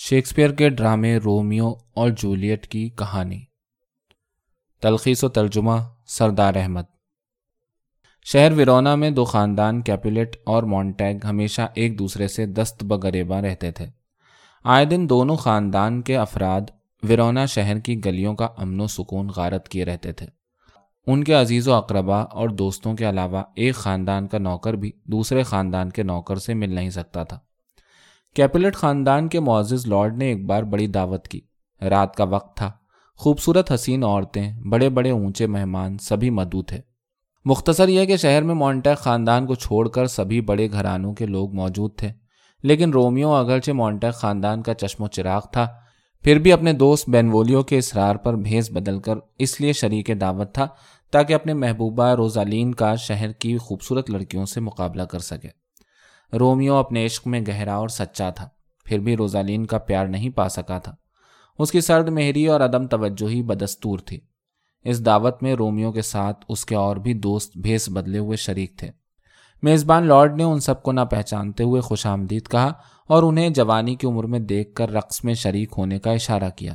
Shakespeare کے ڈرامے Romeo اور جولیٹ کی کہانی۔ تلخیص و ترجمہ سردار احمد۔ شہر ویرونا میں دو خاندان کیپولیٹ اور مونٹیگ ہمیشہ ایک دوسرے سے دست بغریبا رہتے تھے۔ آئے دن دونوں خاندان کے افراد ویرونا شہر کی گلیوں کا امن و سکون غارت کیے رہتے تھے۔ ان کے عزیز و اقربا اور دوستوں کے علاوہ ایک خاندان کا نوکر بھی دوسرے خاندان کے نوکر سے مل نہیں سکتا تھا۔ کیپلٹ خاندان کے معزز لارڈ نے ایک بار بڑی دعوت کی۔ رات کا وقت تھا۔ خوبصورت حسین عورتیں، بڑے بڑے اونچے مہمان، سبھی مدو تھے۔ مختصر یہ کہ شہر میں مونٹیک خاندان کو چھوڑ کر سبھی بڑے گھرانوں کے لوگ موجود تھے۔ لیکن رومیو اگرچہ مونٹیک خاندان کا چشم و چراغ تھا، پھر بھی اپنے دوست بینولیو کے اسرار پر بھیس بدل کر اس لیے شریک دعوت تھا تاکہ اپنے محبوبہ روزالین کا شہر کی خوبصورت لڑکیوں سے مقابلہ کر سکے۔ رومیو اپنے عشق میں گہرا اور سچا تھا، پھر بھی روزالین کا پیار نہیں پا سکا تھا۔ اس کی سرد مہری اور عدم توجہ ہی بدستور تھی۔ اس دعوت میں رومیو کے ساتھ اس کے اور بھی دوست بھیس بدلے ہوئے شریک تھے۔ میزبان لارڈ نے ان سب کو نہ پہچانتے ہوئے خوش آمدید کہا اور انہیں جوانی کی عمر میں دیکھ کر رقص میں شریک ہونے کا اشارہ کیا۔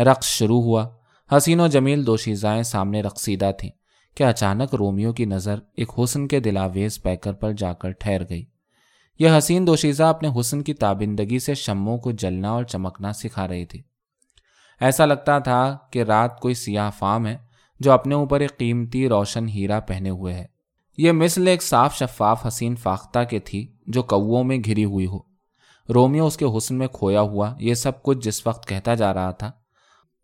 رقص شروع ہوا۔ حسین و جمیل دوشیزائیں سامنے رقصیدہ تھیں کہ اچانک رومیو کی نظر ایک حسن کے دلاویز پیکر پر جا کر ٹھہر گئی۔ یہ حسین دوشیزہ اپنے حسن کی تابندگی سے شموں کو جلنا اور چمکنا سکھا رہی تھی ایسا لگتا تھا کہ رات کوئی سیاہ فام ہے جو اپنے اوپر ایک قیمتی روشن ہیرا پہنے ہوئے ہے۔ یہ مثل ایک صاف شفاف حسین فاختہ کے تھی جو کووں میں گھری ہوئی ہو۔ رومیو اس کے حسن میں کھویا ہوا یہ سب کچھ جس وقت کہتا جا رہا تھا،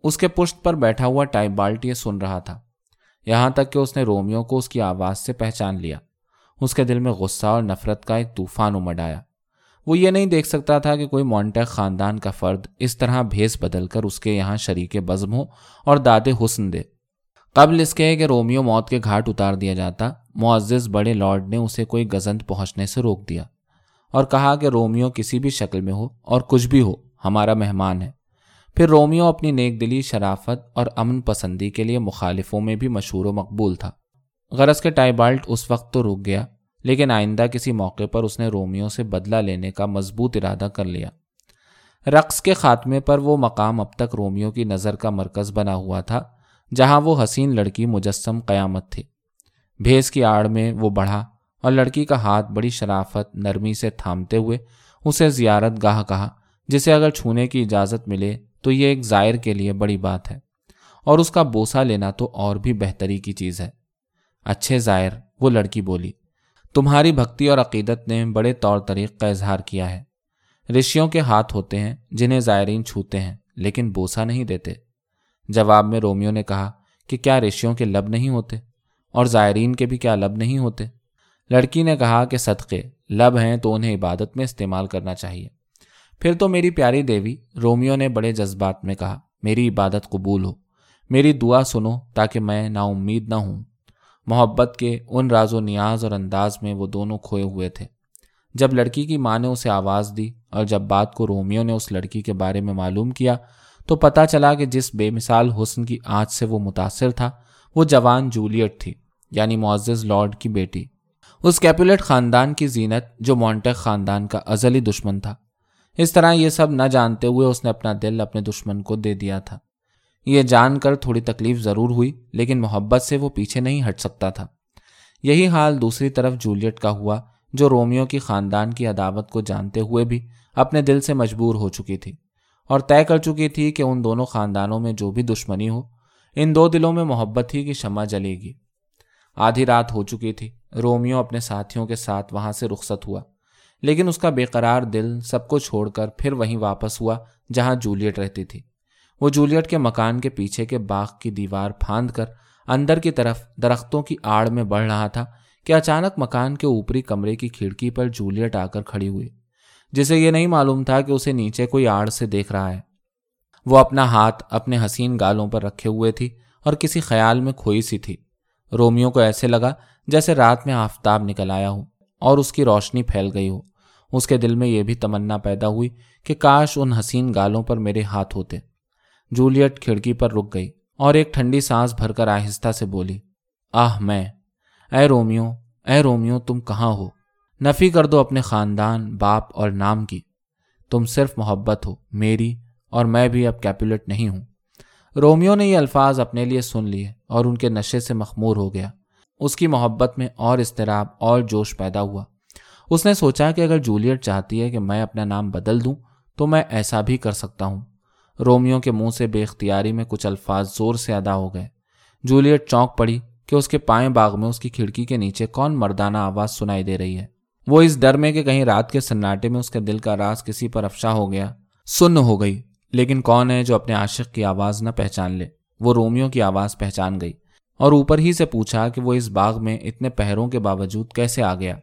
اس کے پشت پر بیٹھا ہوا ٹائپ بالٹ یہ سن رہا تھا۔ یہاں تک کہ اس نے رومیو کو اس کی آواز سے پہچان لیا۔ اس کے دل میں غصہ اور نفرت کا ایک طوفان امڈ آیا۔ وہ یہ نہیں دیکھ سکتا تھا کہ کوئی مونٹیک خاندان کا فرد اس طرح بھیس بدل کر اس کے یہاں شریک بزم ہو اور داد حسن دے۔ قبل اس کے کہ رومیو موت کے گھاٹ اتار دیا جاتا، معزز بڑے لارڈ نے اسے کوئی گزند پہنچنے سے روک دیا اور کہا کہ رومیو کسی بھی شکل میں ہو اور کچھ بھی ہو، ہمارا مہمان ہے۔ پھر رومیو اپنی نیک دلی شرافت اور امن پسندی کے لیے مخالفوں میں بھی مشہور و مقبول تھا۔ غرض کے ٹائبالٹ اس وقت تو رک گیا، لیکن آئندہ کسی موقع پر اس نے رومیو سے بدلہ لینے کا مضبوط ارادہ کر لیا۔ رقص کے خاتمے پر وہ مقام اب تک رومیو کی نظر کا مرکز بنا ہوا تھا، جہاں وہ حسین لڑکی مجسم قیامت تھی بھیس کی آڑ میں وہ بڑھا اور لڑکی کا ہاتھ بڑی شرافت، نرمی سے تھامتے ہوئے اسے زیارت گاہ کہا، جسے اگر چھونے کی اجازت ملے تو یہ ایک ظاہر کے لیے بڑی بات ہے، اور اس کا بوسا لینا تو اور بھی بہتری کی چیز ہے۔ اچھے ظاہر وہ لڑکی بولی، تمہاری بھکتی اور عقیدت نے بڑے طور طریق کا اظہار کیا ہے۔ رشیوں کے ہاتھ ہوتے ہیں جنہیں زائرین چھوتے ہیں، لیکن بوسا نہیں دیتے۔ جواب میں رومیو نے کہا کہ کیا رشیوں کے لب نہیں ہوتے؟ اور زائرین کے بھی کیا لب نہیں ہوتے؟ لڑکی نے کہا کہ صدقے، لب ہیں تو انہیں عبادت میں استعمال کرنا چاہیے۔ پھر تو میری پیاری دیوی، رومیو نے بڑے جذبات میں کہا، میری عبادت قبول ہو۔ میری دعا سنو تاکہ میں نا امید نہ ہوں۔ محبت کے ان راز و نیاز اور انداز میں وہ دونوں کھوئے ہوئے تھے۔ جب لڑکی کی ماں نے اسے آواز دی اور جب بات کو رومیو نے اس لڑکی کے بارے میں معلوم کیا، تو پتہ چلا کہ جس بے مثال حسن کی آنچ سے وہ متاثر تھا، وہ جوان جولیٹ تھی یعنی معزز لارڈ کی بیٹی۔ اس کیپولیٹ خاندان کی زینت جو مونٹیک خاندان کا ازلی دشمن تھا۔ اس طرح یہ سب نہ جانتے ہوئے اس نے اپنا دل اپنے دشمن کو دے دیا تھا۔ یہ جان کر تھوڑی تکلیف ضرور ہوئی، لیکن محبت سے وہ پیچھے نہیں ہٹ سکتا تھا۔ یہی حال دوسری طرف جولیٹ کا ہوا، جو رومیو کی خاندان کی عداوت کو جانتے ہوئے بھی اپنے دل سے مجبور ہو چکی تھی اور طے کر چکی تھی کہ ان دونوں خاندانوں میں جو بھی دشمنی ہو، ان دو دلوں میں محبت ہی کی شمع جلے گی۔ آدھی رات ہو چکی تھی، رومیو اپنے ساتھیوں کے ساتھ وہاں سے رخصت ہوا، لیکن اس کا بے قرار دل سب کو چھوڑ کر پھر وہیں واپس ہوا جہاں جولیٹ رہتی تھی۔ وہ جولیٹ کے مکان کے پیچھے کے باغ کی دیوار پھاند کر اندر کی طرف درختوں کی آڑ میں بڑھ رہا تھا کہ اچانک مکان کے اوپری کمرے کی کھڑکی پر جولیٹ آ کر کھڑی ہوئی، جسے یہ نہیں معلوم تھا کہ اسے نیچے کوئی آڑ سے دیکھ رہا ہے۔ وہ اپنا ہاتھ اپنے حسین گالوں پر رکھے ہوئے تھی اور کسی خیال میں کھوئی سی تھی۔ رومیو کو ایسے لگا جیسے رات میں آفتاب نکل آیا ہو اور اس کی روشنی پھیل گئی ہو۔ اس کے دل میں یہ بھی تمنا پیدا ہوئی کہ کاش ان حسین گالوں پر میرے ہاتھ ہوتے۔ جولیٹ کھڑکی پر رک گئی اور ایک ٹھنڈی سانس بھر کر آہستہ سے بولی، آہ، میں۔ اے رومیو اے رومیو، تم کہاں ہو؟ نفی کر دو اپنے خاندان، باپ اور نام کی۔ تم صرف محبت ہو، میری، اور میں بھی اب کیپولیٹ نہیں ہوں۔ رومیو نے یہ الفاظ اپنے لیے سن لیے اور ان کے نشے سے مخمور ہو گیا۔ اس کی محبت میں اور اضطراب، اور جوش پیدا ہوا۔ اس نے سوچا کہ اگر جولیٹ چاہتی ہے کہ میں اپنا نام بدل دوں، تو میں ایسا بھی کر سکتا ہوں۔ رومیو کے منہ سے بے اختیاری میں کچھ الفاظ زور سے ادا ہو گئے۔ جولیٹ چونک پڑی کہ اس کے پائیں باغ میں اس کی کھڑکی کے نیچے کون مردانہ آواز سنائی دے رہی ہے۔ وہ اس ڈر میں کہ کہیں رات کے سناٹے میں اس کے دل کا راز کسی پر افشا ہو گیا، سن ہو گئی۔ لیکن کون ہے جو اپنے عاشق کی آواز نہ پہچان لے؟ وہ رومیو کی آواز پہچان گئی۔ اور اوپر ہی سے پوچھا کہ وہ اس باغ میں اتنے پہروں کے باوجود کیسے آ گیا؟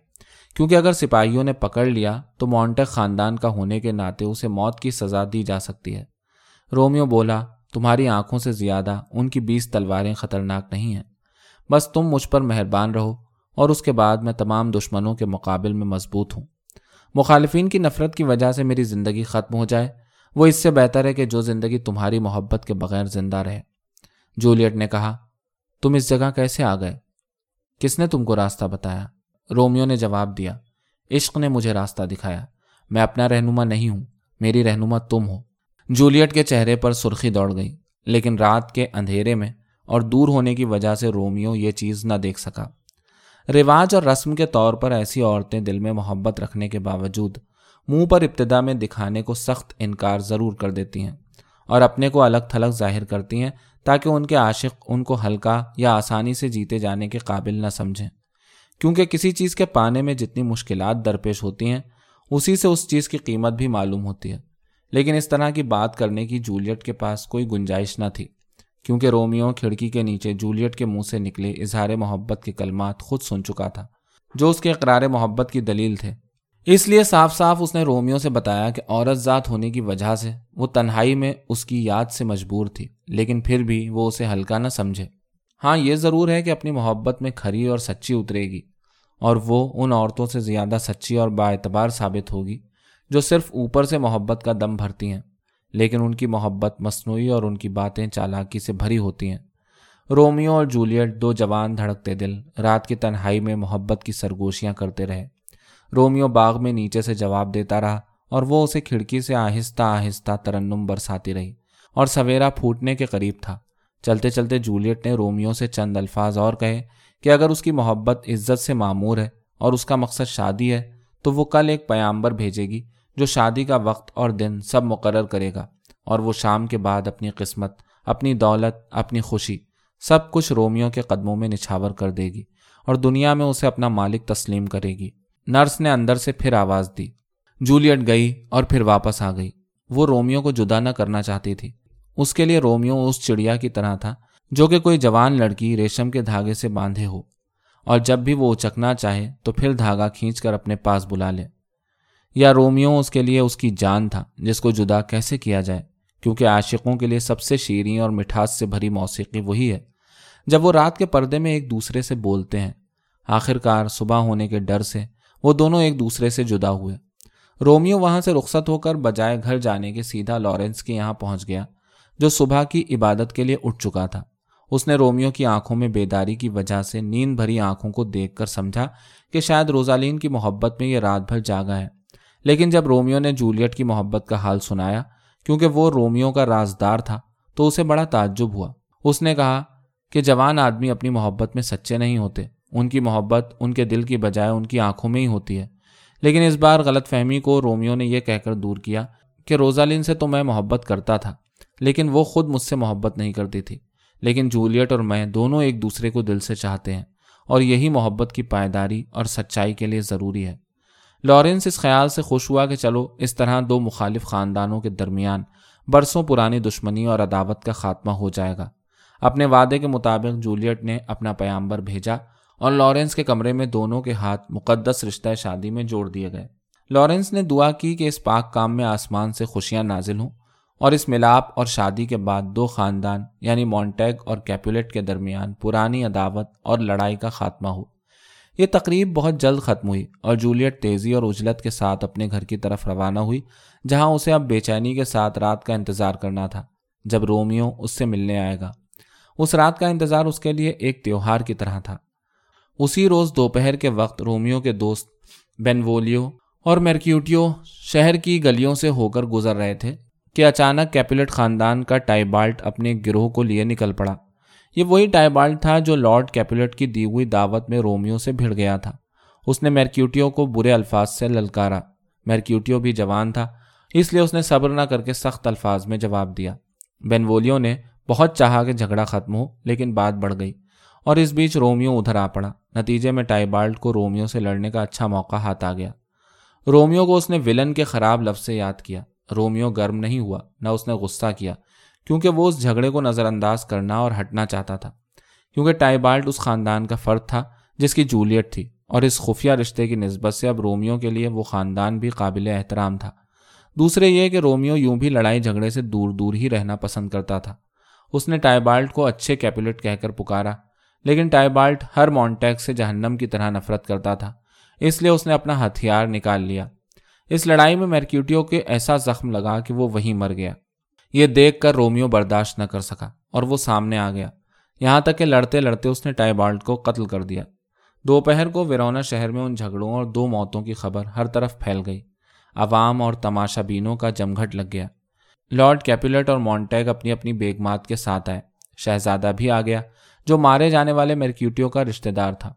کیونکہ اگر سپاہیوں نے پکڑ لیا تو مونٹک خاندان کا ہونے کے ناطے اسے موت کی سزا دی جا سکتی ہے۔ رومیو بولا، تمہاری آنکھوں سے زیادہ ان کی بیس تلواریں خطرناک نہیں ہیں۔ بس تم مجھ پر مہربان رہو اور اس کے بعد میں تمام دشمنوں کے مقابل میں مضبوط ہوں۔ مخالفین کی نفرت کی وجہ سے میری زندگی ختم ہو جائے۔ وہ اس سے بہتر ہے کہ جو زندگی تمہاری محبت کے بغیر زندہ رہے۔ جولیٹ نے کہا، تم اس جگہ کیسے آ گئے؟ کس نے تم کو راستہ بتایا؟ رومیو نے جواب دیا، عشق نے مجھے راستہ دکھایا۔ میں اپنا رہنما نہیں ہوں، میری رہنما تم ہو۔ جولیٹ کے چہرے پر سرخی دوڑ گئی، لیکن رات کے اندھیرے میں اور دور ہونے کی وجہ سے رومیو یہ چیز نہ دیکھ سکا۔ رواج اور رسم کے طور پر ایسی عورتیں دل میں محبت رکھنے کے باوجود منہ پر ابتدا میں دکھانے کو سخت انکار ضرور کر دیتی ہیں اور اپنے کو الگ تھلگ ظاہر کرتی ہیں تاکہ ان کے عاشق ان کو ہلکا یا آسانی سے جیتے جانے کے قابل نہ سمجھیں۔ کیونکہ کسی چیز کے پانے میں جتنی مشکلات درپیش ہوتی ہیں، اسی سے اس چیز کی قیمت بھی معلوم ہوتی ہے۔ لیکن اس طرح کی بات کرنے کی جولیٹ کے پاس کوئی گنجائش نہ تھی، کیونکہ رومیو کھڑکی کے نیچے جولیٹ کے منہ سے نکلے اظہار محبت کے کلمات خود سن چکا تھا، جو اس کے اقرار محبت کی دلیل تھے۔ اس لیے صاف صاف اس نے رومیو سے بتایا کہ عورت ذات ہونے کی وجہ سے وہ تنہائی میں اس کی یاد سے مجبور تھی، لیکن پھر بھی وہ اسے ہلکا نہ سمجھے۔ ہاں یہ ضرور ہے کہ اپنی محبت میں کھری اور سچی اترے گی، اور وہ ان عورتوں سے زیادہ سچی اور با اعتبار ثابت ہوگی۔ جو صرف اوپر سے محبت کا دم بھرتی ہیں، لیکن ان کی محبت مصنوعی اور ان کی باتیں چالاکی سے بھری ہوتی ہیں۔ رومیو اور جولیٹ دو جوان دھڑکتے دل، رات کی تنہائی میں محبت کی سرگوشیاں کرتے رہے۔ رومیو باغ میں نیچے سے جواب دیتا رہا اور وہ اسے کھڑکی سے آہستہ آہستہ ترنم برساتی رہی اور سویرا پھوٹنے کے قریب تھا۔ چلتے چلتے جولیٹ نے رومیو سے چند الفاظ اور کہے کہ اگر اس کی محبت عزت سے معمور ہے اور اس کا مقصد شادی ہے، تو وہ کل ایک پیامبر بھیجے گی جو شادی کا وقت اور دن سب مقرر کرے گا اور وہ شام کے بعد اپنی قسمت، اپنی دولت، اپنی خوشی سب کچھ رومیو کے قدموں میں نچھاور کر دے گی اور دنیا میں اسے اپنا مالک تسلیم کرے گی۔ نرس نے اندر سے پھر آواز دی۔ جولیٹ گئی اور پھر واپس آ گئی۔ وہ رومیو کو جدا نہ کرنا چاہتی تھی۔ اس کے لیے رومیو اس چڑیا کی طرح تھا جو کہ کوئی جوان لڑکی ریشم کے دھاگے سے باندھے ہو اور جب بھی وہ اچکنا چاہے تو پھر دھاگا کھینچ کر اپنے پاس بلا لے۔ یا رومیو اس کے لیے اس کی جان تھا، جس کو جدا کیسے کیا جائے؟ کیونکہ عاشقوں کے لیے سب سے شیریں اور مٹھاس سے بھری موسیقی وہی ہے۔ جب وہ رات کے پردے میں ایک دوسرے سے بولتے ہیں آخر کار صبح ہونے کے ڈر سے وہ دونوں ایک دوسرے سے جدا ہوئے۔ رومیو وہاں سے رخصت ہو کر بجائے گھر جانے کے سیدھا لارنس کے یہاں پہنچ گیا، جو صبح کی عبادت کے لیے اٹھ چکا تھا۔ اس نے رومیو کی آنکھوں میں بیداری کی وجہ سے نیند بھری آنکھوں کو دیکھ کر سمجھا کہ شاید روزالین کی محبت میں یہ رات بھر جاگا ہے۔ لیکن جب رومیو نے جولیٹ کی محبت کا حال سنایا، کیونکہ وہ رومیو کا رازدار تھا، تو اسے بڑا تعجب ہوا۔ اس نے کہا کہ جوان آدمی اپنی محبت میں سچے نہیں ہوتے۔ ان کی محبت ان کے دل کی بجائے ان کی آنکھوں میں ہی ہوتی ہے۔ لیکن اس بار غلط فہمی کو رومیو نے یہ کہہ کر دور کیا کہ روزالین سے تو میں محبت کرتا تھا، لیکن وہ خود مجھ سے محبت نہیں کرتی تھی۔ لیکن جولیٹ اور میں دونوں ایک دوسرے کو دل سے چاہتے ہیں اور یہی محبت کی پائیداری اور سچائی کے لیے ضروری ہے۔ لارنس اس خیال سے خوش ہوا کہ چلو، اس طرح دو مخالف خاندانوں کے درمیان برسوں پرانی دشمنی اور عداوت کا خاتمہ ہو جائے گا۔ اپنے وعدے کے مطابق جولیٹ نے اپنا پیامبر بھیجا اور لارنس کے کمرے میں دونوں کے ہاتھ مقدس رشتہ شادی میں جوڑ دیے گئے۔ لارنس نے دعا کی کہ اس پاک کام میں آسمان سے خوشیاں نازل ہوں اور اس ملاپ اور شادی کے بعد دو خاندان یعنی مونٹیگ اور کیپولیٹ کے درمیان پرانی عداوت اور لڑائی کا خاتمہ ہو۔ یہ تقریب بہت جلد ختم ہوئی اور جولیٹ تیزی اور اجلت کے ساتھ اپنے گھر کی طرف روانہ ہوئی، جہاں اسے اب بے چینی کے ساتھ رات کا انتظار کرنا تھا، جب رومیو اس سے ملنے آئے گا۔ اس رات کا انتظار اس کے لیے ایک تیوہار کی طرح تھا۔ اسی روز دوپہر کے وقت رومیو کے دوست بینولیو اور میرکیوٹیو شہر کی گلیوں سے ہو کر گزر رہے تھے کہ اچانک کیپولٹ خاندان کا ٹائبالٹ اپنے گروہ کو لیے نکل پڑا۔ یہ وہی ٹائبالٹ تھا جو لارڈ کیپولٹ کی دی ہوئی دعوت میں رومیو سے بھڑ گیا تھا۔ اس نے میرکیوٹیو کو برے الفاظ سے للکارا۔ میرکیوٹیو بھی جوان تھا، اس لیے اس نے صبر نہ کر کے سخت الفاظ میں جواب دیا۔ بینولیو نے بہت چاہا کہ جھگڑا ختم ہو، لیکن بات بڑھ گئی اور اس بیچ رومیو ادھر آ پڑا۔ نتیجے میں ٹائبالٹ کو رومیو سے لڑنے کا اچھا موقع ہاتھ آ گیا۔ رومیو کو اس نے ولن کے خراب لفظ سے یاد کیا۔ رومیو گرم نہیں ہوا، نہ اس نے غصہ کیا۔ کیونکہ وہ اس جھگڑے کو نظر انداز کرنا اور ہٹنا چاہتا تھا، کیونکہ ٹائبالٹ اس خاندان کا فرد تھا جس کی جولیٹ تھی، اور اس خفیہ رشتے کی نسبت سے اب رومیو کے لیے وہ خاندان بھی قابل احترام تھا۔ دوسرے یہ کہ رومیو یوں بھی لڑائی جھگڑے سے دور دور ہی رہنا پسند کرتا تھا۔ اس نے ٹائبالٹ کو اچھے کیپولیٹ کہہ کر پکارا، لیکن ٹائبالٹ ہر مونٹیک سے جہنم کی طرح نفرت کرتا تھا، اس لیے اس نے اپنا ہتھیار نکال لیا۔ اس لڑائی میں میرکیوٹیو کے ایسا زخم لگا کہ وہ وہیں مر گیا۔ یہ دیکھ کر رومیو برداشت نہ کر سکا اور وہ سامنے آ گیا۔ یہاں تک کہ لڑتے لڑتے اس نے ٹائبالٹ کو قتل کر دیا۔ دوپہر کو ویرونا شہر میں ان جھگڑوں اور دو موتوں کی خبر ہر طرف پھیل گئی۔ عوام اور تماشا بینوں کا جمگھٹ لگ گیا۔ لارڈ کیپولٹ اور مونٹیگ اپنی اپنی بیگمات کے ساتھ آئے۔ شہزادہ بھی آ گیا جو مارے جانے والے میرکیوٹیو کا رشتہ دار تھا۔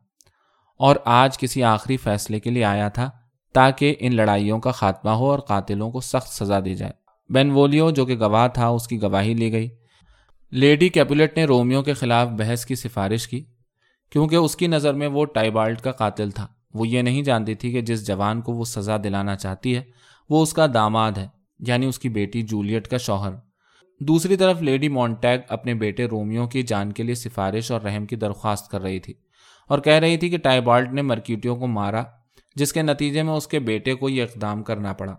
اور آج کسی آخری فیصلے کے لیے آیا تھا تاکہ ان لڑائیوں کا خاتمہ ہو اور قاتلوں کو سخت سزا دی جائے۔ بینولیو جو کہ گواہ تھا، اس کی گواہی لی گئی۔ لیڈی کیپولیٹ نے رومیو کے خلاف بحث کی سفارش کی، کیونکہ اس کی نظر میں وہ ٹائبالٹ کا قاتل تھا۔ وہ یہ نہیں جانتی تھی کہ جس جوان کو وہ سزا دلانا چاہتی ہے، وہ اس کا داماد ہے یعنی اس کی بیٹی جولیٹ کا شوہر۔ دوسری طرف لیڈی مونٹیگ اپنے بیٹے رومیو کی جان کے لیے سفارش اور رحم کی درخواست کر رہی تھی اور کہہ رہی تھی کہ ٹائبالٹ نے مرکیوٹیوں کو مارا، جس کے نتیجے میں اس کے بیٹے کو یہ اقدام کرنا پڑا۔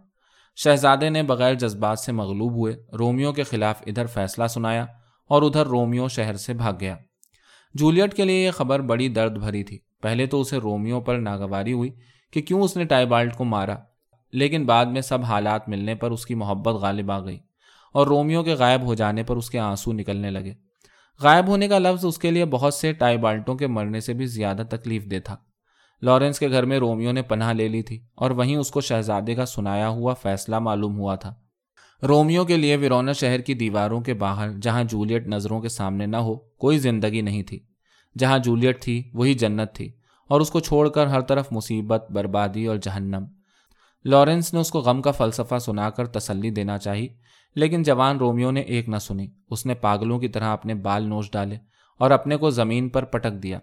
شہزادے نے بغیر جذبات سے مغلوب ہوئے رومیو کے خلاف ادھر فیصلہ سنایا اور ادھر رومیو شہر سے بھاگ گیا۔ جولیٹ کے لیے یہ خبر بڑی درد بھری تھی۔ پہلے تو اسے رومیو پر ناگواری ہوئی کہ کیوں اس نے ٹائبالٹ کو مارا، لیکن بعد میں سب حالات ملنے پر اس کی محبت غالب آ گئی اور رومیو کے غائب ہو جانے پر اس کے آنسو نکلنے لگے۔ غائب ہونے کا لفظ اس کے لیے بہت سے ٹائبالٹوں کے مرنے سے بھی زیادہ تکلیف دہ تھا۔ لارنس کے گھر میں رومیو نے پناہ لے لی تھی اور وہیں اس کو شہزادے کا سنایا ہوا فیصلہ معلوم ہوا تھا۔ رومیو کے لیے ویرونا شہر کی دیواروں کے باہر جہاں جولیٹ نظروں کے سامنے نہ ہو کوئی زندگی نہیں تھی۔ جہاں جولیٹ تھی وہی جنت تھی اور اس کو چھوڑ کر ہر طرف مصیبت، بربادی اور جہنم۔ لارنس نے اس کو غم کا فلسفہ سنا کر تسلی دینا چاہی، لیکن جوان رومیو نے ایک نہ سنی۔ اس نے پاگلوں کی طرح اپنے بال نوچ ڈالے اور اپنے کو زمین پر پٹک دیا۔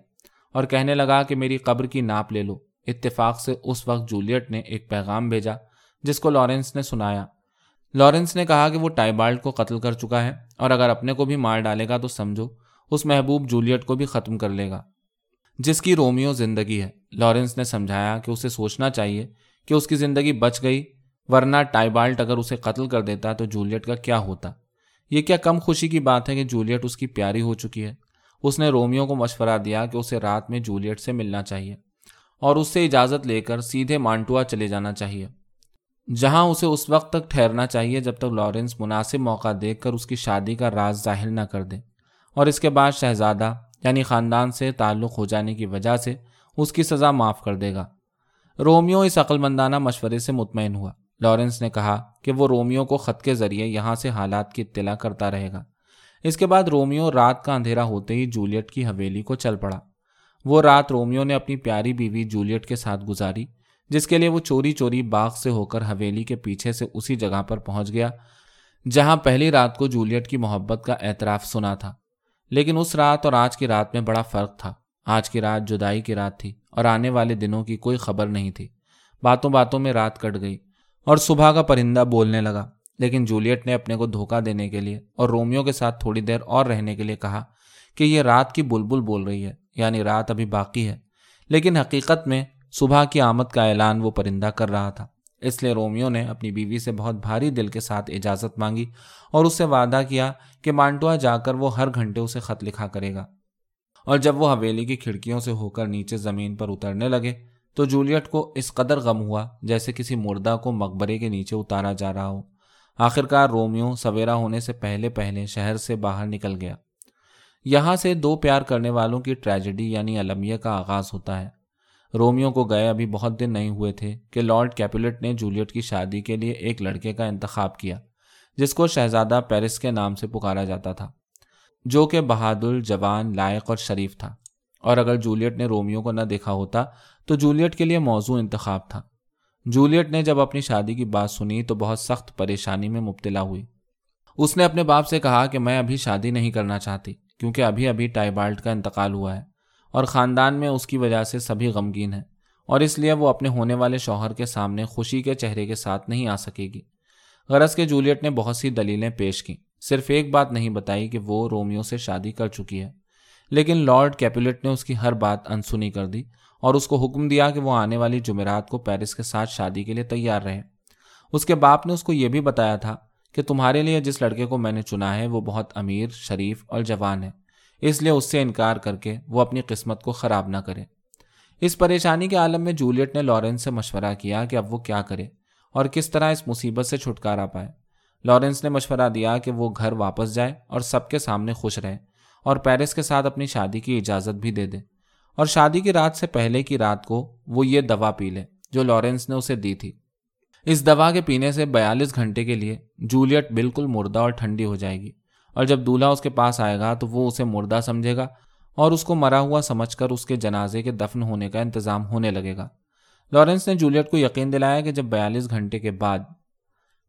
اور کہنے لگا کہ میری قبر کی ناپ لے لو۔ اتفاق سے اس وقت جولیٹ نے ایک پیغام بھیجا، جس کو لارنس نے سنایا۔ لارنس نے کہا کہ وہ ٹائبالٹ کو قتل کر چکا ہے اور اگر اپنے کو بھی مار ڈالے گا تو سمجھو، اس محبوب جولیٹ کو بھی ختم کر لے گا۔ جس کی رومیو زندگی ہے۔ لارنس نے سمجھایا کہ اسے سوچنا چاہیے کہ اس کی زندگی بچ گئی، ورنہ ٹائبالٹ اگر اسے قتل کر دیتا تو جولیٹ کا کیا ہوتا۔ یہ کیا کم خوشی کی بات ہے کہ جولیٹ اس کی پیاری ہو چکی ہے؟ اس نے رومیو کو مشورہ دیا کہ اسے رات میں جولیٹ سے ملنا چاہیے اور اس سے اجازت لے کر سیدھے مانٹوا چلے جانا چاہیے۔ جہاں اسے اس وقت تک ٹھہرنا چاہیے جب تک لارنس مناسب موقع دیکھ کر اس کی شادی کا راز ظاہر نہ کر دے اور اس کے بعد شہزادہ یعنی خاندان سے تعلق ہو جانے کی وجہ سے اس کی سزا معاف کر دے گا۔ رومیو اس عقل مندانہ مشورے سے مطمئن ہوا۔ لارنس نے کہا کہ وہ رومیو کو خط کے ذریعے یہاں سے حالات کی اطلاع کرتا رہے گا۔ اس کے بعد رومیو رات کا اندھیرا ہوتے ہی جولیٹ کی حویلی کو چل پڑا۔ وہ رات رومیو نے اپنی پیاری بیوی جولیٹ کے ساتھ گزاری، جس کے لیے وہ چوری چوری باغ سے ہو کر حویلی کے پیچھے سے اسی جگہ پر پہنچ گیا، جہاں پہلی رات کو جولیٹ کی محبت کا اعتراف سنا تھا۔ لیکن اس رات اور آج کی رات میں بڑا فرق تھا۔ آج کی رات جدائی کی رات تھی اور آنے والے دنوں کی کوئی خبر نہیں تھی۔ باتوں باتوں میں رات کٹ گئی اور صبح کا پرندہ بولنے لگا۔ لیکن جولیٹ نے اپنے کو دھوکہ دینے کے لیے اور رومیو کے ساتھ تھوڑی دیر اور رہنے کے لیے کہا کہ یہ رات کی بلبل بول رہی ہے یعنی رات ابھی باقی ہے۔ لیکن حقیقت میں صبح کی آمد کا اعلان وہ پرندہ کر رہا تھا۔ اس لیے رومیو نے اپنی بیوی سے بہت بھاری دل کے ساتھ اجازت مانگی اور اس سے وعدہ کیا کہ مانٹوا جا کر وہ ہر گھنٹے اسے خط لکھا کرے گا۔ اور جب وہ حویلی کی کھڑکیوں سے ہو کر نیچے زمین پر اترنے لگے تو جولیٹ کو اس قدر غم ہوا جیسے کسی مردہ کو مقبرے کے نیچے اتارا جا رہا ہو۔ آخرکار رومیو سویرا ہونے سے پہلے پہلے شہر سے باہر نکل گیا۔ یہاں سے دو پیار کرنے والوں کی ٹریجڈی یعنی المیہ کا آغاز ہوتا ہے۔ رومیو کو گئے ابھی بہت دن نہیں ہوئے تھے کہ لارڈ کیپولیٹ نے جولیٹ کی شادی کے لیے ایک لڑکے کا انتخاب کیا، جس کو شہزادہ پیرس کے نام سے پکارا جاتا تھا، جو کہ بہادر جوان، لائق اور شریف تھا۔ اور اگر جولیٹ نے رومیو کو نہ دیکھا ہوتا تو جولیٹ کے لیے موضوع انتخاب تھا۔ جولیٹ نے جب اپنی شادی کی بات سنی تو بہت سخت پریشانی میں مبتلا ہوئی۔ اس نے اپنے باپ سے کہا کہ میں ابھی شادی نہیں کرنا چاہتی کیونکہ ابھی ابھی ٹائبالٹ کا انتقال ہوا ہے اور خاندان میں اس کی وجہ سے سبھی غمگین ہیں اور اس لیے وہ اپنے ہونے والے شوہر کے سامنے خوشی کے چہرے کے ساتھ نہیں آ سکے گی۔ غرض کے جولیٹ نے بہت سی دلیلیں پیش کی صرف ایک بات نہیں بتائی کہ وہ رومیو سے شادی کر چکی ہے، لیکن لارڈ کیپولیٹ نے اس کی ہر بات انسنی کر دی۔ اور اس کو حکم دیا کہ وہ آنے والی جمعرات کو پیرس کے ساتھ شادی کے لیے تیار رہے۔ اس کے باپ نے اس کو یہ بھی بتایا تھا کہ تمہارے لیے جس لڑکے کو میں نے چنا ہے وہ بہت امیر، شریف اور جوان ہے۔ اس لیے اس سے انکار کر کے وہ اپنی قسمت کو خراب نہ کرے۔ اس پریشانی کے عالم میں جولیٹ نے لارنس سے مشورہ کیا کہ اب وہ کیا کرے اور کس طرح اس مصیبت سے چھٹکارا پائے۔ لارنس نے مشورہ دیا کہ وہ گھر واپس جائے اور سب کے سامنے خوش رہے اور پیرس کے ساتھ اپنی شادی کی اجازت بھی دے دے۔ اور شادی کی رات سے پہلے کی رات کو وہ یہ دوا پی لے جو لارنس نے اسے دی تھی۔ اس دوا کے پینے سے بیالیس گھنٹے کے لیے جولیٹ بالکل مردہ اور ٹھنڈی ہو جائے گی۔ اور جب دولہا اس کے پاس آئے گا تو وہ اسے مردہ سمجھے گا اور اس کو مرا ہوا سمجھ کر اس کے جنازے کے دفن ہونے کا انتظام ہونے لگے گا۔ لارنس نے جولیٹ کو یقین دلایا کہ جب بیالیس گھنٹے کے بعد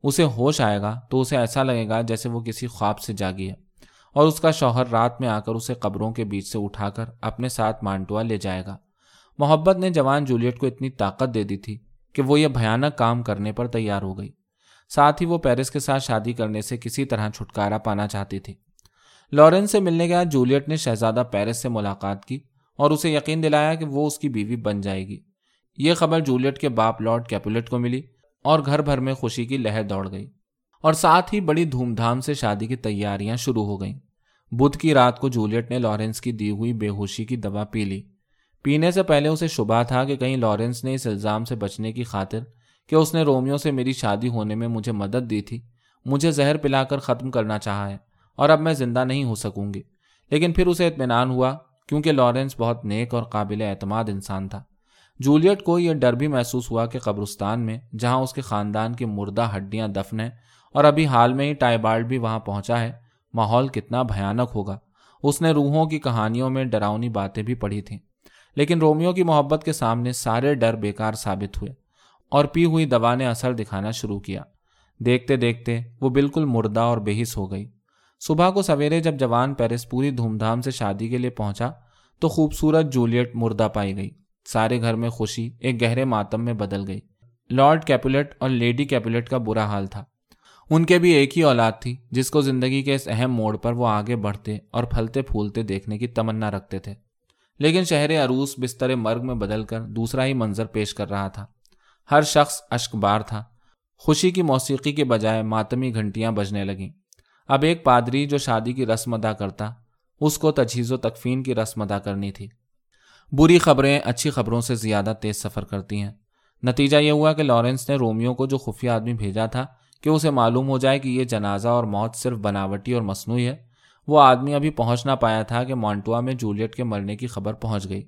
اسے ہوش آئے گا تو اسے ایسا لگے گا جیسے وہ کسی خواب سے جاگی ہے۔ اور اس کا شوہر رات میں آ کر اسے قبروں کے بیچ سے اٹھا کر اپنے ساتھ مانٹوا لے جائے گا۔ محبت نے جوان جولیٹ کو اتنی طاقت دے دی تھی کہ وہ یہ بھیانک کام کرنے پر تیار ہو گئی۔ ساتھ ہی وہ پیرس کے ساتھ شادی کرنے سے کسی طرح چھٹکارا پانا چاہتی تھی۔ لارنس سے ملنے کے بعد جولیٹ نے شہزادہ پیرس سے ملاقات کی اور اسے یقین دلایا کہ وہ اس کی بیوی بن جائے گی۔ یہ خبر جولیٹ کے باپ لارڈ کیپولیٹ کو ملی اور گھر بھر میں خوشی کی لہر دوڑ گئی۔ اور ساتھ ہی بڑی دھوم دھام سے شادی کی تیاریاں شروع ہو گئیں۔ بدھ کی رات کو جولیٹ نے لارنس کی دی ہوئی بے ہوشی کی دوا پی لی۔ پینے سے پہلے اسے شبہ تھا کہ کہیں لارنس نے اس الزام سے بچنے کی خاطر کہ اس نے رومیو سے میری شادی ہونے میں مجھے مدد دی تھی۔ مجھے زہر پلا کر ختم کرنا چاہا ہے اور اب میں زندہ نہیں ہو سکوں گی۔ لیکن پھر اسے اطمینان ہوا کیونکہ لارنس بہت نیک اور قابل اعتماد انسان تھا۔ جولیٹ کو یہ ڈر بھی محسوس ہوا کہ قبرستان میں، جہاں اس کے خاندان کی مردہ ہڈیاں دفن ہیں اور ابھی حال میں ہی ٹائبالڈ بھی وہاں پہنچا ہے۔ ماحول کتنا بھیانک ہوگا۔ اس نے روحوں کی کہانیوں میں ڈراؤنی باتیں بھی پڑھی تھیں۔ لیکن رومیو کی محبت کے سامنے سارے ڈر بیکار ثابت ہوئے اور پی ہوئی دوا نے اثر دکھانا شروع کیا۔ دیکھتے دیکھتے وہ بالکل مردہ اور بےحس ہو گئی۔ صبح کو سویرے جب جوان پیرس پوری دھوم دھام سے شادی کے لیے پہنچا تو خوبصورت جولیٹ مردہ پائی گئی۔ سارے گھر میں خوشی، ایک گہرے ماتم میں بدل گئی۔ لارڈ کیپولیٹ اور لیڈی کیپولیٹ کا برا حال تھا۔ ان کے بھی ایک ہی اولاد تھی، جس کو زندگی کے اس اہم موڑ پر وہ آگے بڑھتے اور پھلتے پھولتے دیکھنے کی تمنا رکھتے تھے۔ لیکن شہر عروس بستر مرگ میں بدل کر دوسرا ہی منظر پیش کر رہا تھا۔ ہر شخص اشک بار تھا۔ خوشی کی موسیقی کے بجائے ماتمی گھنٹیاں بجنے لگیں۔ اب ایک پادری جو شادی کی رسم ادا کرتا، اس کو تجہیز و تکفین کی رسم ادا کرنی تھی۔ بری خبریں اچھی خبروں سے زیادہ تیز سفر کرتی ہیں۔ نتیجہ یہ ہوا کہ لارنس نے رومیو کو جو خفیہ آدمی بھیجا تھا کہ اسے معلوم ہو جائے کہ یہ جنازہ اور موت صرف بناوٹی اور مصنوعی ہے۔ وہ آدمی ابھی پہنچ نہ پایا تھا کہ مونٹوا میں جولیٹ کے مرنے کی خبر پہنچ گئی۔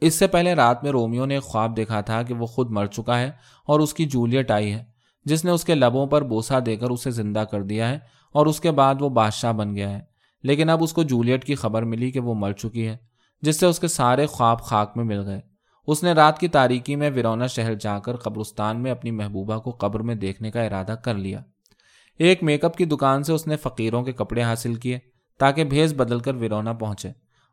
اس سے پہلے رات میں رومیو نے ایک خواب دیکھا تھا کہ وہ خود مر چکا ہے اور اس کی جولیٹ آئی ہے۔ جس نے اس کے لبوں پر بوسا دے کر اسے زندہ کر دیا ہے اور اس کے بعد وہ بادشاہ بن گیا ہے۔ لیکن اب اس کو جولیٹ کی خبر ملی کہ وہ مر چکی ہے، جس سے اس کے سارے خواب خاک میں مل گئے۔ اس نے رات کی تاریکی میں ویرونا شہر جا کر قبرستان میں اپنی محبوبہ کو قبر میں دیکھنے کا ارادہ کر لیا۔ ایک میک اپ کی دکان سے اس نے فقیروں کے کپڑے حاصل کیے تاکہ بھیز بدل کر ویرونا پہنچے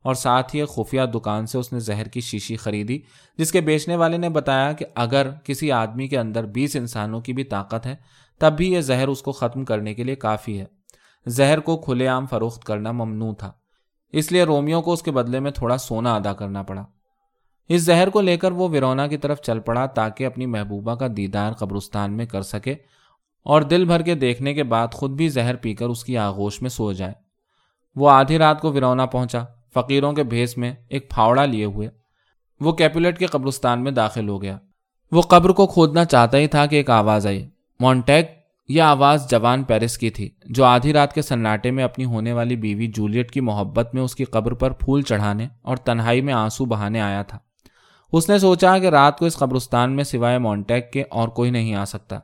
اور ساتھ ہی ایک خفیہ دکان سے اس نے زہر کی شیشی خریدی، جس کے بیچنے والے نے بتایا کہ اگر کسی آدمی کے اندر بیس انسانوں کی بھی طاقت ہے، تب بھی یہ زہر اس کو ختم کرنے کے لیے کافی ہے۔ زہر کو کھلے عام فروخت کرنا ممنوع تھا، اس لیے رومیو کو اس کے بدلے میں تھوڑا سونا ادا کرنا پڑا۔ اس زہر کو لے کر وہ ویرونا کی طرف چل پڑا تاکہ اپنی محبوبہ کا دیدار قبرستان میں کر سکے اور دل بھر کے دیکھنے کے بعد خود بھی زہر پی کر اس کی آغوش میں سو جائے۔ وہ آدھی رات کو ویرونا پہنچا، فقیروں کے بھیس میں ایک پھاوڑا لیے ہوئے۔ وہ کیپولیٹ کے قبرستان میں داخل ہو گیا۔ وہ قبر کو کھودنا چاہتا ہی تھا کہ ایک آواز آئی۔ مونٹیک یہ آواز جوان پیرس کی تھی، جو آدھی رات کے سناٹے میں اپنی ہونے والی بیوی جولیٹ کی محبت میں اس کی قبر پر پھول چڑھانے اور تنہائی میں آنسو بہانے آیا تھا۔ اس نے سوچا کہ رات کو اس قبرستان میں سوائے مونٹیک کے اور کوئی نہیں آ سکتا،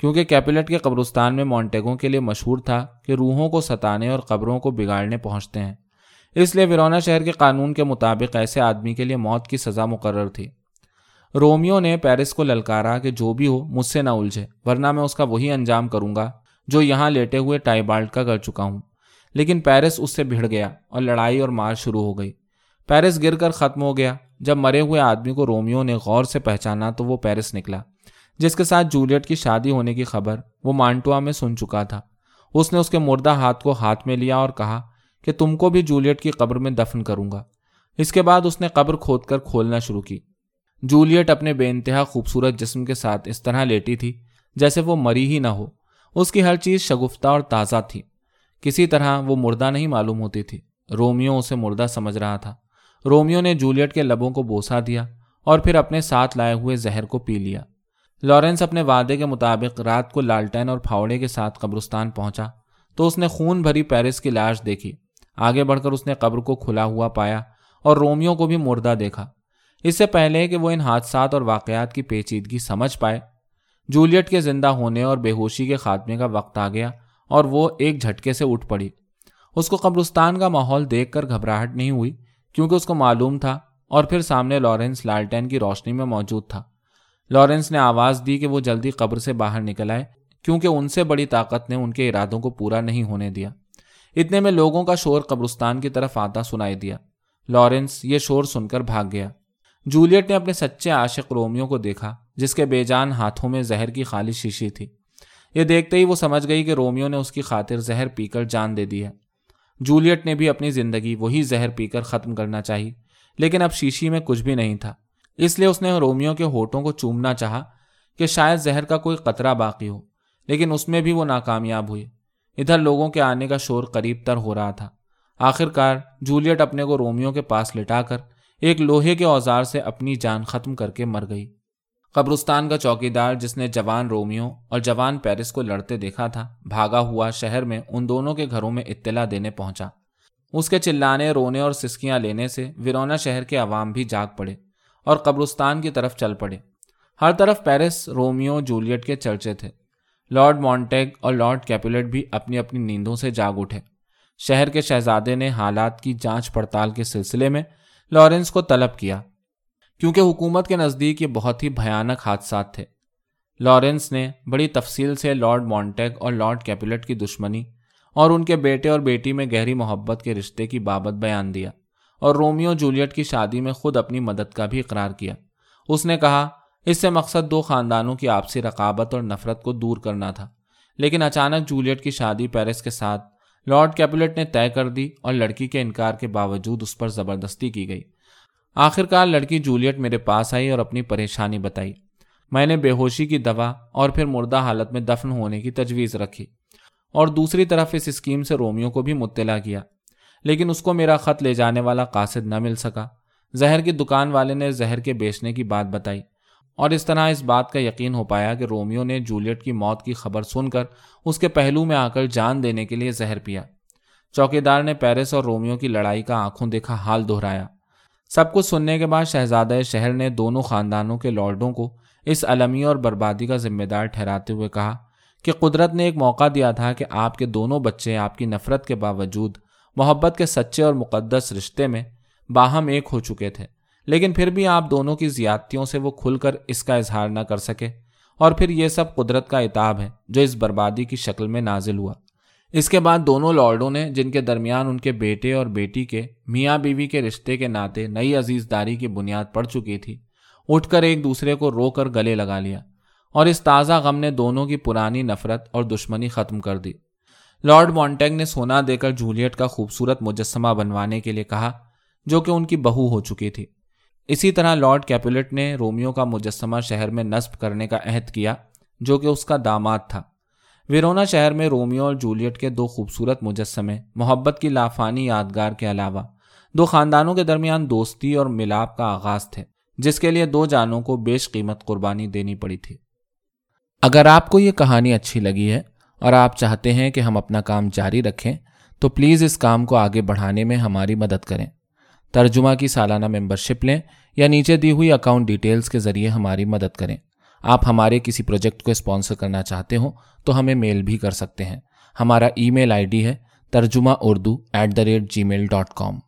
کیونکہ کیپلٹ کے قبرستان میں مونٹیگوں کے لیے مشہور تھا کہ روحوں کو ستانے اور قبروں کو بگاڑنے پہنچتے ہیں۔ اس لیے ورونا شہر کے قانون کے مطابق ایسے آدمی کے لیے موت کی سزا مقرر تھی۔ رومیو نے پیرس کو للکارا کہ جو بھی ہو، مجھ سے نہ الجھے، ورنہ میں اس کا وہی انجام کروں گا جو یہاں لیٹے ہوئے ٹائیبالٹ کا کر چکا ہوں۔ لیکن پیرس اس سے بھیڑ گیا اور لڑائی اور مار شروع ہو گئی۔ پیرس گر کر ختم ہو گیا۔ جب مرے ہوئے آدمی کو رومیو نے غور سے پہچانا تو وہ پیرس نکلا، جس کے ساتھ جولیٹ کی شادی ہونے کی خبر وہ مانٹوا میں سن چکا تھا۔ اس نے اس کے مردہ ہاتھ کو ہاتھ میں لیا اور کہا کہ تم کو بھی جولیٹ کی قبر میں دفن کروں گا۔ اس کے بعد اس نے قبر کھود کر کھولنا شروع کی۔ جولیٹ اپنے بے انتہا خوبصورت جسم کے ساتھ اس طرح لیٹی تھی جیسے وہ مری ہی نہ ہو۔ اس کی ہر چیز شگفتہ اور تازہ تھی۔ کسی طرح وہ مردہ نہیں معلوم ہوتی تھی۔ رومیو اسے مردہ سمجھ رہا تھا۔ رومیو نے جولیٹ کے لبوں کو بوسا دیا اور پھر اپنے ساتھ لائے ہوئے زہر کو پی لیا۔ لارنس اپنے وعدے کے مطابق رات کو لالٹین اور پھاوڑے کے ساتھ قبرستان پہنچا تو اس نے خون بھری پیرس کی لاش دیکھی۔ آگے بڑھ کر اس نے قبر کو کھلا ہوا پایا اور رومیو کو بھی مردہ دیکھا۔ اس سے پہلے کہ وہ ان حادثات اور واقعات کی پیچیدگی سمجھ پائے، جولیٹ کے زندہ ہونے اور بے ہوشی کے خاتمے کا وقت آ گیا اور وہ ایک جھٹکے سے اٹھ پڑی۔ اس کو قبرستان کا ماحول دیکھ کر گھبراہٹ نہیں ہوئی۔ کیونکہ اس کو معلوم تھا اور پھر سامنے لارنس لالٹین کی روشنی میں موجود تھا۔ لارنس نے آواز دی کہ وہ جلدی قبر سے باہر نکل آئے، کیونکہ ان سے بڑی طاقت نے ان کے ارادوں کو پورا نہیں ہونے دیا۔ اتنے میں لوگوں کا شور قبرستان کی طرف آتا سنائی دیا۔ لارنس یہ شور سن کر بھاگ گیا۔ جولیٹ نے اپنے سچے عاشق رومیو کو دیکھا، جس کے بے جان ہاتھوں میں زہر کی خالی شیشی تھی۔ یہ دیکھتے ہی وہ سمجھ گئی کہ رومیو نے اس کی خاطر زہر پی کر جان دے دی ہے۔ جولیٹ نے بھی اپنی زندگی وہی زہر پی کر ختم کرنا چاہی، لیکن اب شیشی میں کچھ بھی نہیں تھا۔ اس لیے اس نے رومیو کے ہوٹوں کو چومنا چاہا کہ شاید زہر کا کوئی قطرہ باقی ہو، لیکن اس میں بھی وہ ناکامیاب ہوئی۔ ادھر لوگوں کے آنے کا شور قریب تر ہو رہا تھا۔ آخر کار جولیٹ اپنے کو رومیو کے پاس لٹا کر ایک لوہے کے اوزار سے اپنی جان ختم کر کے مر گئی۔ قبرستان کا چوکی دار جس نے جوان رومیو اور جوان پیرس کو لڑتے دیکھا تھا، بھاگا ہوا شہر میں ان دونوں کے گھروں میں اطلاع دینے پہنچا۔ اس کے چلانے، رونے اور سسکیاں لینے سے ورونا شہر کے عوام بھی جاگ پڑے اور قبرستان کی طرف چل پڑے۔ ہر طرف پیرس رومیو جولیٹ کے چرچے تھے۔ لارڈ مونٹیگ اور لارڈ کیپولیٹ بھی اپنی اپنی نیندوں سے جاگ اٹھے۔ شہر کے شہزادے نے حالات کی جانچ پڑتال کے سلسلے میں لارنس کو طلب کیا۔ کیونکہ حکومت کے نزدیک یہ بہت ہی بھیانک حادثات تھے۔ لارنس نے بڑی تفصیل سے لارڈ مونٹیگ اور لارڈ کیپولیٹ کی دشمنی اور ان کے بیٹے اور بیٹی میں گہری محبت کے رشتے کی بابت بیان دیا اور رومیو جولیٹ کی شادی میں خود اپنی مدد کا بھی اقرار کیا۔ اس نے کہا، اس سے مقصد دو خاندانوں کی آپسی رقابت اور نفرت کو دور کرنا تھا۔ لیکن اچانک جولیٹ کی شادی پیرس کے ساتھ لارڈ کیپولیٹ نے طے کر دی اور لڑکی کے انکار کے باوجود اس پر زبردستی کی گئی۔ آخرکار لڑکی جولیٹ میرے پاس آئی اور اپنی پریشانی بتائی۔ میں نے بے ہوشی کی دوا اور پھر مردہ حالت میں دفن ہونے کی تجویز رکھی اور دوسری طرف اس اسکیم سے رومیو کو بھی مطلع کیا۔ لیکن اس کو میرا خط لے جانے والا قاصد نہ مل سکا۔ زہر کی دکان والے نے زہر کے بیچنے کی بات بتائی اور اس طرح اس بات کا یقین ہو پایا کہ رومیو نے جولیٹ کی موت کی خبر سن کر اس کے پہلو میں آ کر جان دینے کے لیے زہر پیا۔ چوکی دار نے پیرس اور رومیو کی لڑائی کا آنکھوں دیکھا حال دہرایا۔ سب کچھ سننے کے بعد شہزادہ شہر نے دونوں خاندانوں کے لارڈوں کو اس المی اور بربادی کا ذمہ دار ٹھہراتے ہوئے کہا کہ قدرت نے ایک موقع دیا تھا کہ آپ کے دونوں بچے آپ کی نفرت کے باوجود محبت کے سچے اور مقدس رشتے میں باہم ایک ہو چکے تھے۔ لیکن پھر بھی آپ دونوں کی زیادتیوں سے وہ کھل کر اس کا اظہار نہ کر سکے اور پھر یہ سب قدرت کا اتاب ہے جو اس بربادی کی شکل میں نازل ہوا۔ اس کے بعد دونوں لارڈوں نے، جن کے درمیان ان کے بیٹے اور بیٹی کے، میاں بیوی کے رشتے کے ناطے نئی عزیز داری کی بنیاد پڑ چکی تھی، اٹھ کر ایک دوسرے کو رو کر گلے لگا لیا، اور اس تازہ غم نے دونوں کی پرانی نفرت اور دشمنی ختم کر دی۔ لارڈ مونٹیگ نے سونا دے کر جولیٹ کا خوبصورت مجسمہ بنوانے کے لیے کہا، جو کہ ان کی بہو ہو چکی تھی۔ اسی طرح لارڈ کیپولیٹ نے رومیو کا مجسمہ شہر میں نصب کرنے کا عہد کیا، جو کہ اس کا داماد تھا۔ ویرونا شہر میں رومیو اور جولیٹ کے دو خوبصورت مجسمے، محبت کی لافانی یادگار کے علاوہ، دو خاندانوں کے درمیان دوستی اور ملاپ کا آغاز تھے، جس کے لیے دو جانوں کو بیش قیمت قربانی دینی پڑی تھی۔ اگر آپ کو یہ کہانی اچھی لگی ہے اور آپ چاہتے ہیں کہ ہم اپنا کام جاری رکھیں، تو پلیز اس کام کو آگے بڑھانے میں ہماری مدد کریں۔ ترجمہ کی سالانہ ممبرشپ لیں یا نیچے دی ہوئی اکاؤنٹ ڈیٹیلز کے ذریعے ہماری مدد کریں۔ آپ ہمارے کسی پروجیکٹ کو اسپانسر کرنا چاہتے ہوں تو ہمیں میل بھی کر سکتے ہیں۔ ہمارا ای میل آئی ڈی ہے ترجمہ Urdu at the rate Gmail dot com